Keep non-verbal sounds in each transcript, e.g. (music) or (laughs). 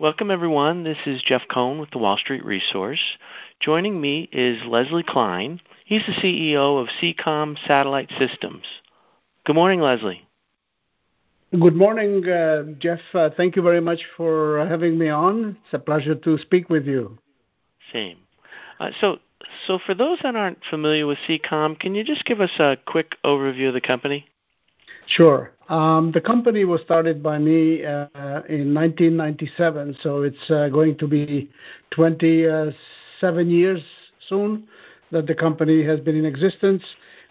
Welcome, everyone. This is Jeff Cohen with the Wall Street Resource. Joining me is Leslie Klein. He's the CEO of C-COM Satellite Systems. Good morning, Leslie. Good morning, uh, Jeff. Uh, thank you very much for having me on. It's a pleasure to speak with you. Same. Uh, so so for those that aren't familiar with C-COM, can you just give us a quick overview of the company? Sure. Um, the company was started by me uh, in 1997, so it's uh, going to be 27 uh, years soon that the company has been in existence.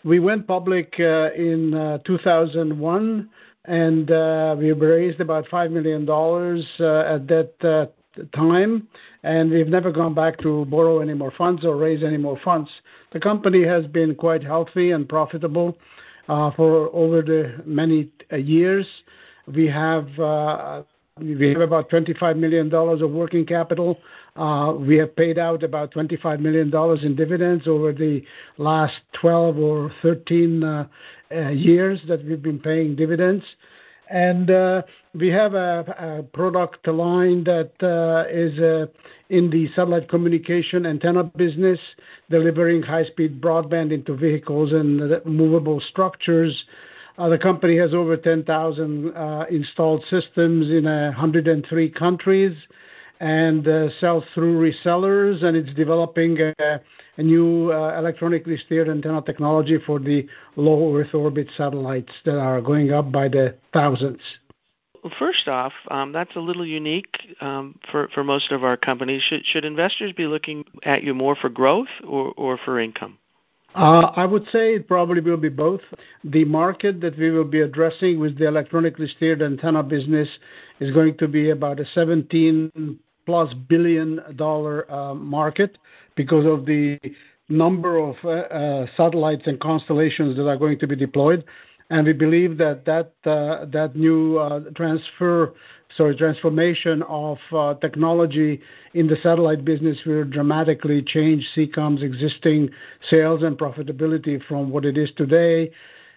We went public in 2001, and we raised about $5 million at that time, and we've never gone back to borrow any more funds or raise any more funds. The company has been quite healthy and profitable Uh, for over the many uh, years. We have uh we have about $25 million of working capital. Uh, we have paid out about $25 million in dividends over the last 12 or 13 years that we've been paying dividends. And uh, we have a product line that uh, is uh, in the satellite communication antenna business, delivering high-speed broadband into vehicles and movable structures. The company has over 10,000 installed systems in 103 countries and uh, sells through resellers, and it's developing a new uh, electronically steered antenna technology for the low Earth orbit satellites that are going up by the thousands. First off, um, that's a little unique um, for for most of our companies. Should should investors be looking at you more for growth or or for income? Uh, I would say it probably will be both. The market that we will be addressing with the electronically steered antenna business is going to be about a $17+ billion dollar uh, market because of the number of uh, uh, satellites and constellations that are going to be deployed. And we believe that that that new uh transfer sorry transformation of technology in the satellite business will dramatically change C-COM's existing sales and profitability from what it is today,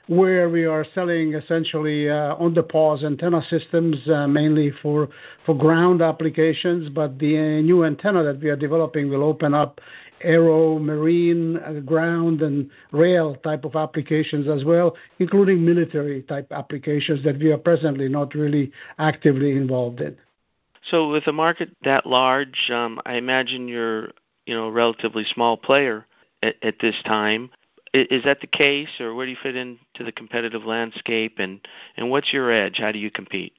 where we are selling essentially uh, on-the-pause antenna systems, uh, mainly for for ground applications. But the uh, new antenna that we are developing will open up aero, marine, ground, and rail type of applications as well, including military-type applications that we are presently not really actively involved in. So with a market that large, um, I imagine you're you a relatively small player at this time. Is that the case, or where do you fit into the competitive landscape, and what's your edge? How do you compete?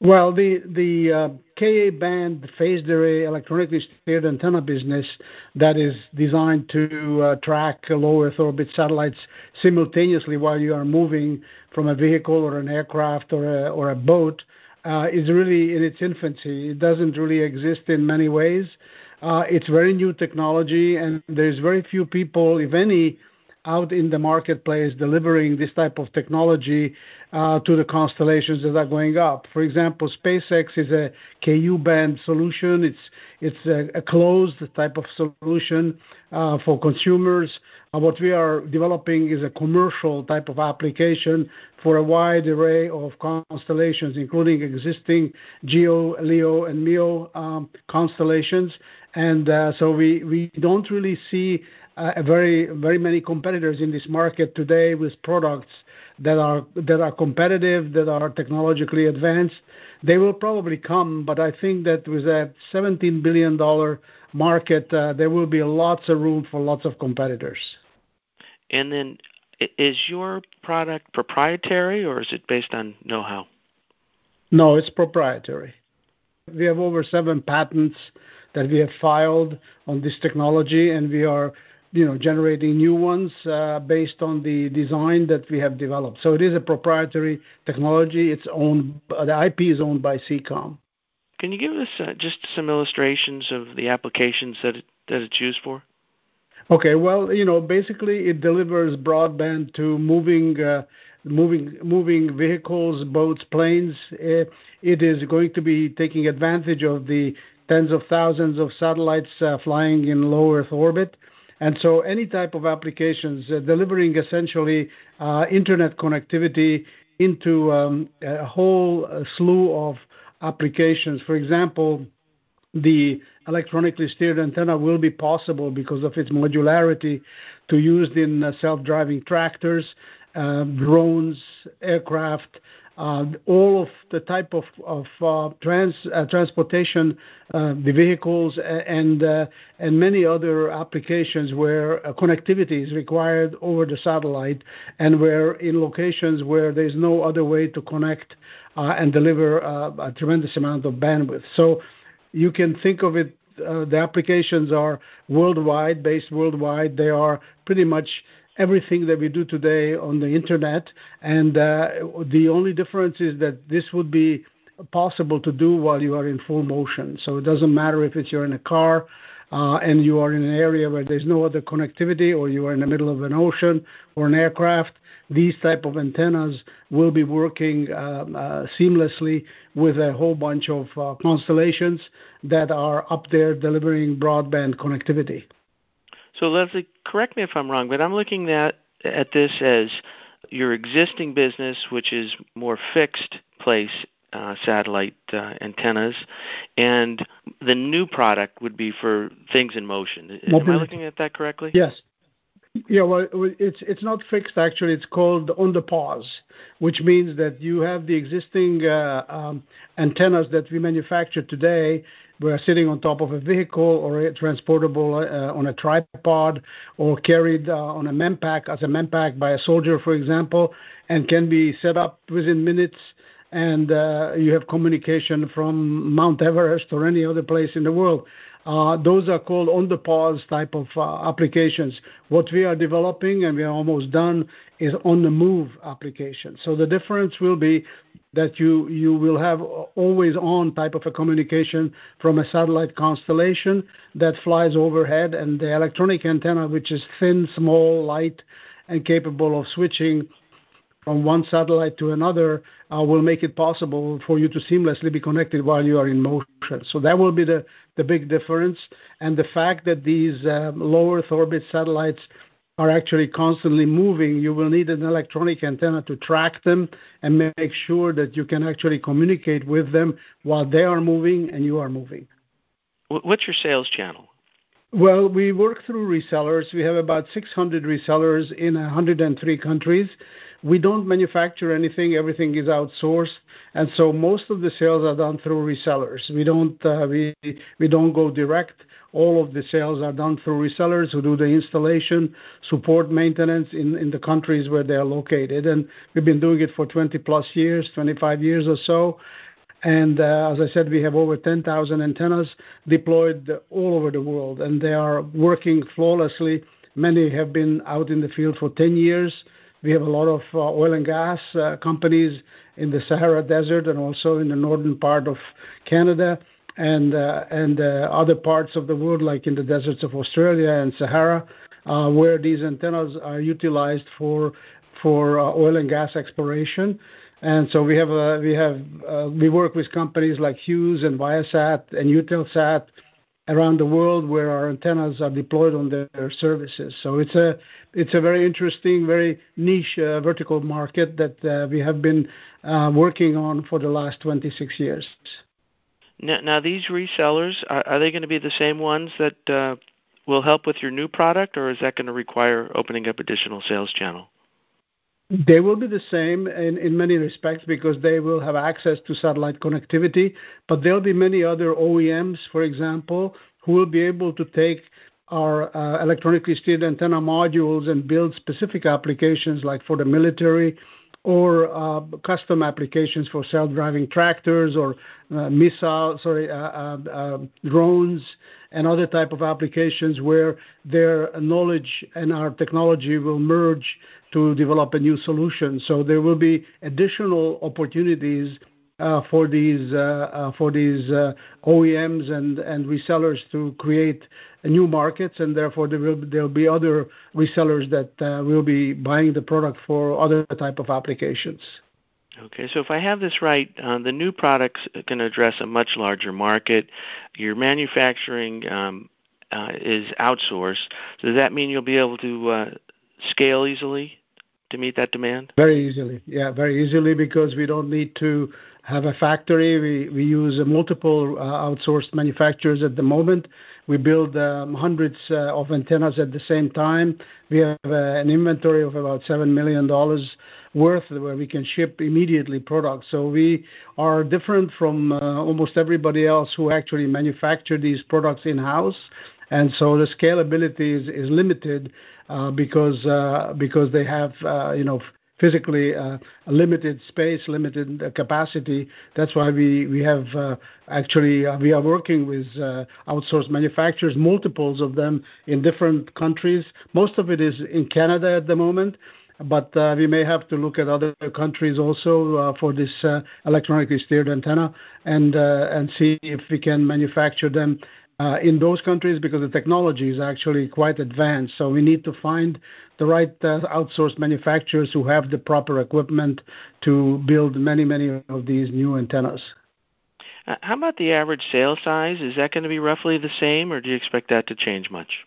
Well, the uh, Ka-band phased array electronically steered antenna business that is designed to uh, track low Earth orbit satellites simultaneously while you are moving from a vehicle or an aircraft or a boat uh, is really in its infancy. It doesn't really exist in many ways. Uh, it's very new technology, and there's very few people, if any, out in the marketplace delivering this type of technology Uh, to the constellations that are going up. For example, SpaceX is a Ku-band solution. It's it's a closed type of solution uh, for consumers. Uh, what we are developing is a commercial type of application for a wide array of constellations, including existing GEO, LEO, and MEO um, constellations. And so we don't really see uh very very many competitors in this market today with products that are that are competitive, that are technologically advanced. They will probably come, but I think that with a $17 billion market, uh, there will be lots of room for lots of competitors. And then is your product proprietary, or is it based on know-how? No, it's proprietary. We have over seven patents that we have filed on this technology, and we are generating new ones uh, based on the design that we have developed. So it is a proprietary technology. It's owned. Uh, the IP is owned by C-COM. Can you give us uh, just some illustrations of the applications that that it's used for? Okay. Well, you know, basically, it delivers broadband to moving vehicles, boats, planes. It is going to be taking advantage of the tens of thousands of satellites flying in low Earth orbit. And so any type of applications uh, delivering essentially uh, internet connectivity into um, a whole uh, slew of applications. For example, the electronically steered antenna will be possible because of its modularity to use in self-driving tractors, drones, aircraft, Uh, all of the type of uh, uh, transportation, the vehicles and many other applications where connectivity is required over the satellite and where in locations where there's no other way to connect and deliver a tremendous amount of bandwidth. So you can think of it, the applications are worldwide, based worldwide. They are pretty much everything that we do today on the Internet. And uh, the only difference is that this would be possible to do while you are in full motion. So it doesn't matter if it's you're in a car, uh, and you are in an area where there's no other connectivity, or you are in the middle of an ocean or an aircraft. These type of antennas will be working seamlessly with a whole bunch of uh, constellations that are up there delivering broadband connectivity. Leslie, correct me if I'm wrong, but I'm looking at this as your existing business, which is more fixed place uh, satellite uh, antennas, and the new product would be for things in motion. Am I looking at that correctly? Yes. Yeah. Well, it's not fixed, actually. It's called on-the-pause, which means that you have the existing uh, um, antennas that we manufacture today were sitting on top of a vehicle or transportable uh, on a tripod or carried uh, on a Manpack, as a Manpack by a soldier, for example, and can be set up within minutes. And uh, you have communication from Mount Everest or any other place in the world. Uh, those are called on-the-pause type of uh, applications. What we are developing, and we are almost done, is on-the-move application. The difference will be that you you will have always on type of a communication from a satellite constellation that flies overhead. And the electronic antenna, which is thin, small, light, and capable of switching from one satellite to another, uh, will make it possible for you to seamlessly be connected while you are in motion. So that will be the the big difference. And the fact that these um, low Earth orbit satellites are actually constantly moving, you will need an electronic antenna to track them and make sure that you can actually communicate with them while they are moving and you are moving. What's your sales channel? Well, we work through resellers. We have about 600 resellers in 103 countries. We don't manufacture anything. Everything is outsourced. And so most of the sales are done through resellers. We don't uh, we, we don't go direct. All of the sales are done through resellers who do the installation, support maintenance in in the countries where they are located. And we've been doing it for 20+ plus years, 25 years or so. Uh, as I said, we have over 10,000 antennas deployed all over the world, and they are working flawlessly. Many have been out in the field for 10 years. We have a lot of uh, oil and gas uh, companies in the Sahara Desert and also in the northern part of Canada and and other parts of the world, like in the deserts of Australia and Sahara, where these antennas are utilized for for oil and gas exploration. And so we have we have uh we work with companies like Hughes and Viasat and Eutelsat around the world where our antennas are deployed on their services. So it's a it's a very interesting, very niche uh, vertical market that uh, we have been uh, working on for the last 26 years. Now, these resellers, are they gonna be the same ones that will help with your new product, or is that gonna require opening up additional sales channel? They will be the same in many respects because they will have access to satellite connectivity. But there'll be many other OEMs, for example, who will be able to take our uh, electronically steered antenna modules and build specific applications like for the military or uh, custom applications for self-driving tractors or uh, missile, sorry, uh, drones and other type of applications where their knowledge and our technology will merge to develop a new solution. So there will be additional opportunities Uh, for these uh, uh, OEMs and resellers to create new markets, and therefore there'll be other resellers that will be buying the product for other type of applications. Okay. So if I have this right, the new products can address a much larger market. Your manufacturing um, is outsourced. Does that mean you'll be able to scale easily to meet that demand? Very easily. Yeah, very easily because we don't need to have a factory. We use multiple uh, outsourced manufacturers at the moment. We build um, hundreds uh, of antennas at the same time. We have uh, an inventory of about $7 million worth where we can ship immediately products. So we are different from almost everybody else who actually manufacture these products in-house. And so the scalability is limited because they have physically uh limited space, limited uh, capacity. That's why we we have uh, actually uh, we are working with outsourced manufacturers, multiples of them in different countries. Most of it is in Canada at the moment, but we may have to look at other countries also for this electronically steered antenna and uh and see if we can manufacture them Uh, in those countries because the technology is actually quite advanced. So we need to find the right uh, outsourced manufacturers who have the proper equipment to build many, many of these new antennas. Uh, how about the average sale size? Is that going to be roughly the same, or do you expect that to change much?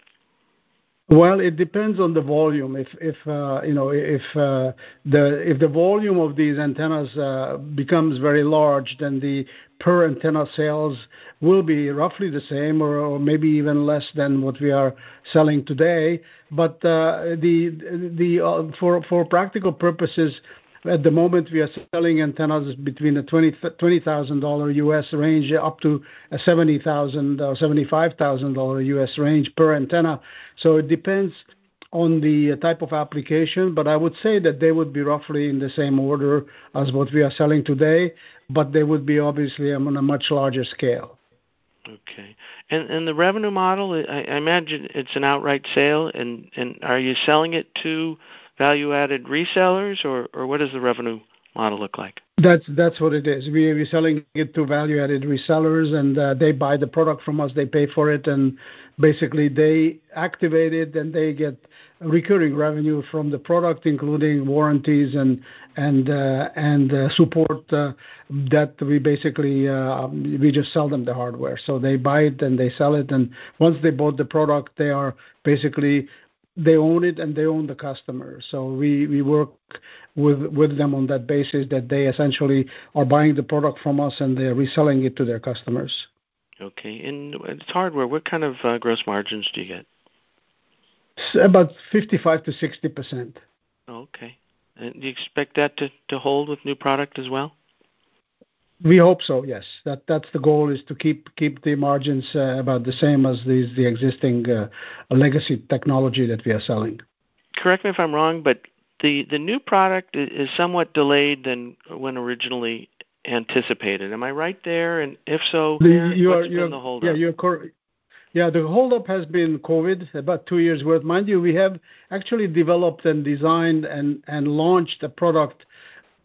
Well, it depends on the volume. If the volume of these antennas becomes very large, then the per antenna sales will be roughly the same or maybe even less than what we are selling today. But uh, the the uh, for for practical purposes, at the moment, we are selling antennas between the $20,000 U.S. range up to a $70,000 or $75,000 U.S. range per antenna. So it depends on the uh, type of application, but I would say that they would be roughly in the same order as what we are selling today, but they would be obviously um, on a much larger scale. Okay. And the revenue model, I imagine it's an outright sale. And are you selling it to value-added resellers, or what does the revenue model look like? That's what it is. We're selling it to value-added resellers, and uh, they buy the product from us. They pay for it, and basically, they activate it, and they get recurring revenue from the product, including warranties and uh, uh, support that we basically we just sell them the hardware. So they buy it, and they sell it. And once they bought the product, they own it, and they own the customer. So we we work with with them on that basis that they essentially are buying the product from us, and they're reselling it to their customers. Okay. And it's hardware. What kind of uh, gross margins do you get? About 55%-60%. Okay. and Do you expect that to to hold with new product as well? We hope so, yes. That that's the goal, is to keep the margins uh, about the same as the existing uh, legacy technology that we are selling. Correct me if I'm wrong, but the new product is somewhat delayed than when originally anticipated. Am I right there? And if so, what's been the holdup? Yeah, the holdup has been COVID, about two years' worth. Mind you, we have actually developed and designed and launched a product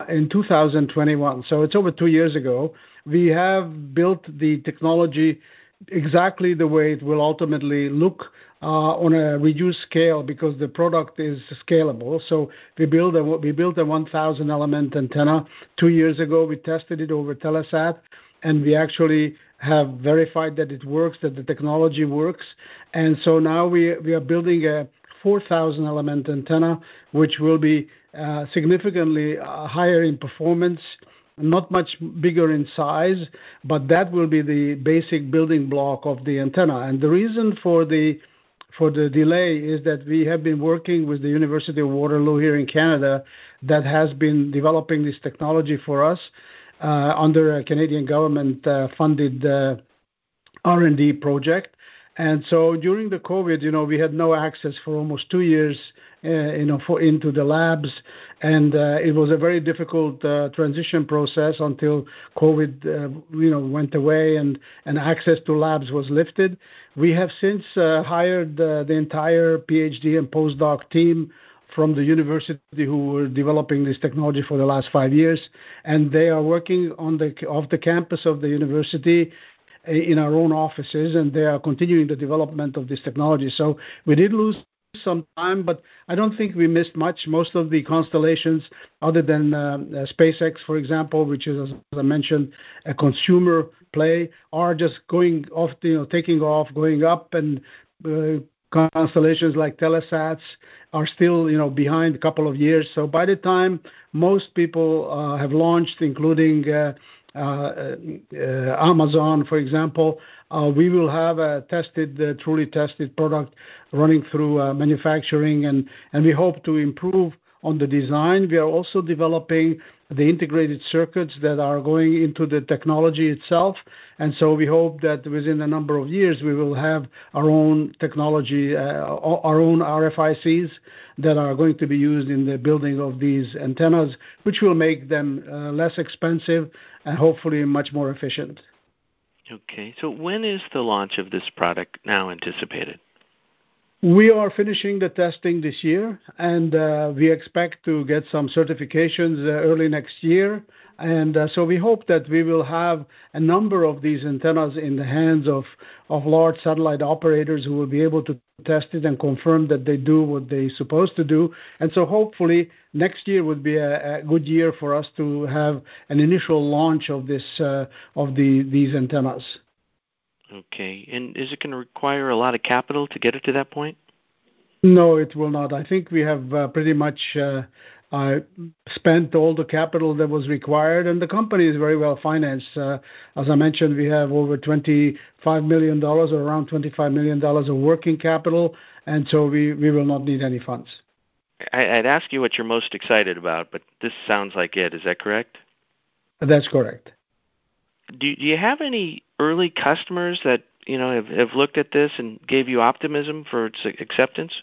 in 2021, so it's over two years ago. We have built the technology exactly the way it will ultimately look uh, on a reduced scale because the product is scalable. So we built a 1,000-element antenna two years ago. We tested it over Telesat, and we actually have verified that it works, that the technology works. And so now we are building a 4,000-element antenna, which will be uh, significantly uh, higher in performance, not much bigger in size, but that will be the basic building block of the antenna. And the reason for the delay is that we have been working with the University of Waterloo here in Canada that has been developing this technology for us uh, under a Canadian government-funded R&D project. And so during the COVID, you know, we had no access for almost two years uh, you know, for, into the labs, and uh, it was a very difficult uh, transition process until COVID you know, went away and and access to labs was lifted. We have since hired the entire PhD and postdoc team from the university who were developing this technology for the last five years, and they are working on the off the campus of the university in our own offices, and they are continuing the development of this technology. So we did lose some time, but I don't think we missed much. Most of the constellations, other than uh, SpaceX, for example, which is, as I mentioned, a consumer play, are just going off, you know, taking off, going up, and uh, constellations like Telesat are still you know, behind a couple of years. So by the time most people uh, have launched, including Uh, uh, Amazon, for example, uh, we will have a tested, truly tested product running through manufacturing, and we hope to improve on the design. We are also developing the integrated circuits that are going into the technology itself. And so we hope that within a number of years, we will have our own technology, our own RFICs that are going to be used in the building of these antennas, which will make them less expensive and (laughs) hopefully much more efficient. Okay. So when is the launch of this product now anticipated? We are finishing the testing this year, and uh, we expect to get some certifications uh, early next year. And uh, so we hope that we will have a number of these antennas in the hands of large satellite operators who will be able to test it and confirmed that they do what they're supposed to do. And so hopefully next year would be a good year for us to have an initial launch of uh, these antennas. Okay. And is it gonna require a lot of capital to get it to that point? No, it will not. I think we have uh, pretty much uh, spent all the capital that was required, and the company is very well financed. Uh, as I mentioned, we have over $25 million or around $25 million of working capital, and so we will not need any funds. I'd ask you what you're most excited about, but this sounds like it. Is that correct? That's correct. Do you have any early customers that, you know, have looked at this and gave you optimism for its acceptance?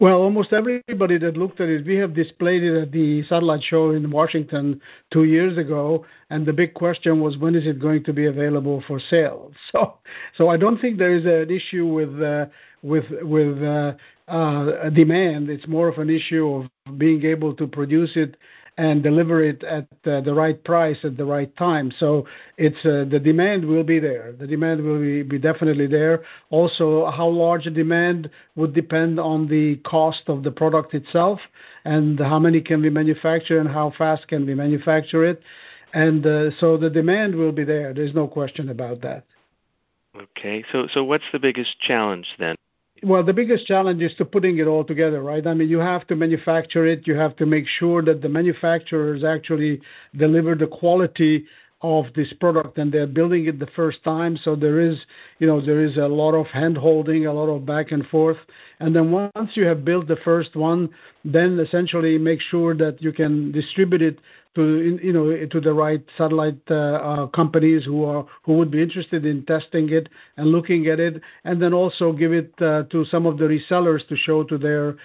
Well, almost everybody that looked at it, we have displayed it at the Satellite Show in Washington two years ago, and the big question was, when is it going to be available for sale? (laughs) So, so I don't think there is an issue with uh, with with uh, uh, demand. It's more of an issue of being able to produce it and deliver it at the right price at the right time. So it's the demand will be there. The demand will be definitely there. Also, how large a demand would depend on the cost of the product itself and how many can we manufacture and how fast can we manufacture it. And uh so the demand will be there. There's no question about that. Okay. So so what's the biggest challenge then? Well, the biggest challenge is to putting it all together, right? I mean, you have to manufacture it. You have to make sure that the manufacturers actually deliver the quality of this product, and they're building it the first time. So there is, you know, there is a lot of hand-holding, a lot of back and forth. And then once you have built the first one, then essentially make sure that you can distribute it to, you know, to the right satellite uh, uh, companies who would be interested in testing it and looking at it, and then also give it uh, to some of the resellers to show to their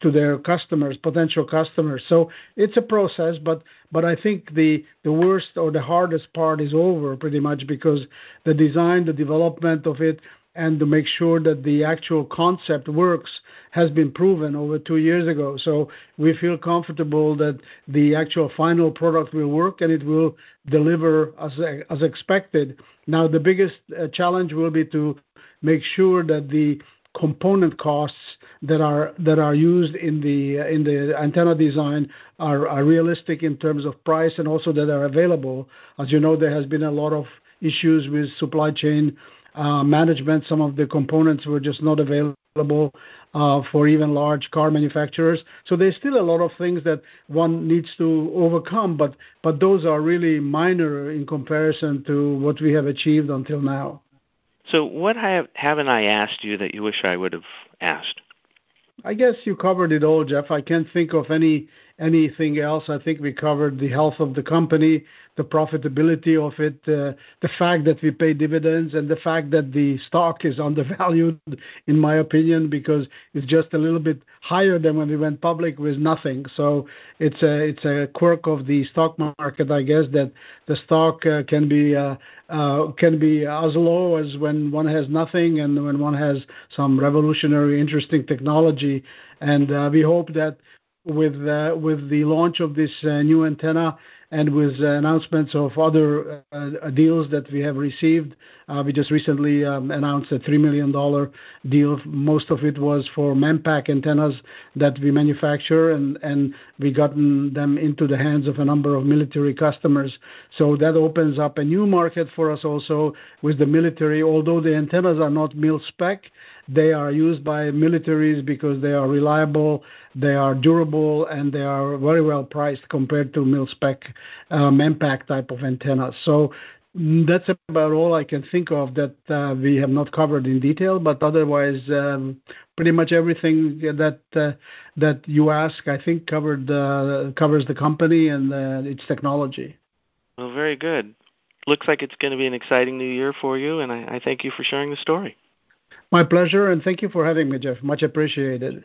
to their customers, potential customers. So it's a process, but I think the worst or the hardest part is over pretty much because the design, the development of it, and to make sure that the actual concept works has been proven over two years ago. So we feel comfortable that the actual final product will work, and it will deliver as expected. Now, the biggest uh, challenge will be to make sure that the component costs that are used uh, in the antenna design are realistic in terms of price and also that are available. As you know, there has been a lot of issues with supply chain Uh, management. Some of the components were just not available uh, for even large car manufacturers. So there's still a lot of things that one needs to overcome, but but those are really minor in comparison to what we have achieved until now. So what haven't I asked you that you wish I would have asked? I guess you covered it all, Jeff. I can't think of anything else. I think we covered the health of the company, the profitability of it, uh, the fact that we pay dividends, and the fact that the stock is undervalued, in my opinion, because it's just a little bit higher than when we went public with nothing. So it's a quirk of the stock market, I guess, that the stock uh, uh, can be as low as when one has nothing and when one has some revolutionary, interesting technology. And we hope that Uh, with the launch of this uh, new antenna and with uh, announcements of other deals that we have received, we just recently um, announced a $3 million deal. Most of it was for Manpack antennas that we manufacture, and we gotten them into the hands of a number of military customers. So that opens up a new market for us also with the military. Although the antennas are not mil-spec, They are used by militaries because they are reliable, they are durable, and they are very well priced compared to mil-spec um, Manpack type of antennas. So that's about all I can think of that uh, we have not covered in detail, but otherwise, um, pretty much everything that uh, that you ask, I think covered uh, covers the company and its technology. Well, very good. Looks like it's going to be an exciting new year for you, and I thank you for sharing the story. My pleasure, and thank you for having me, Jeff. Much appreciated.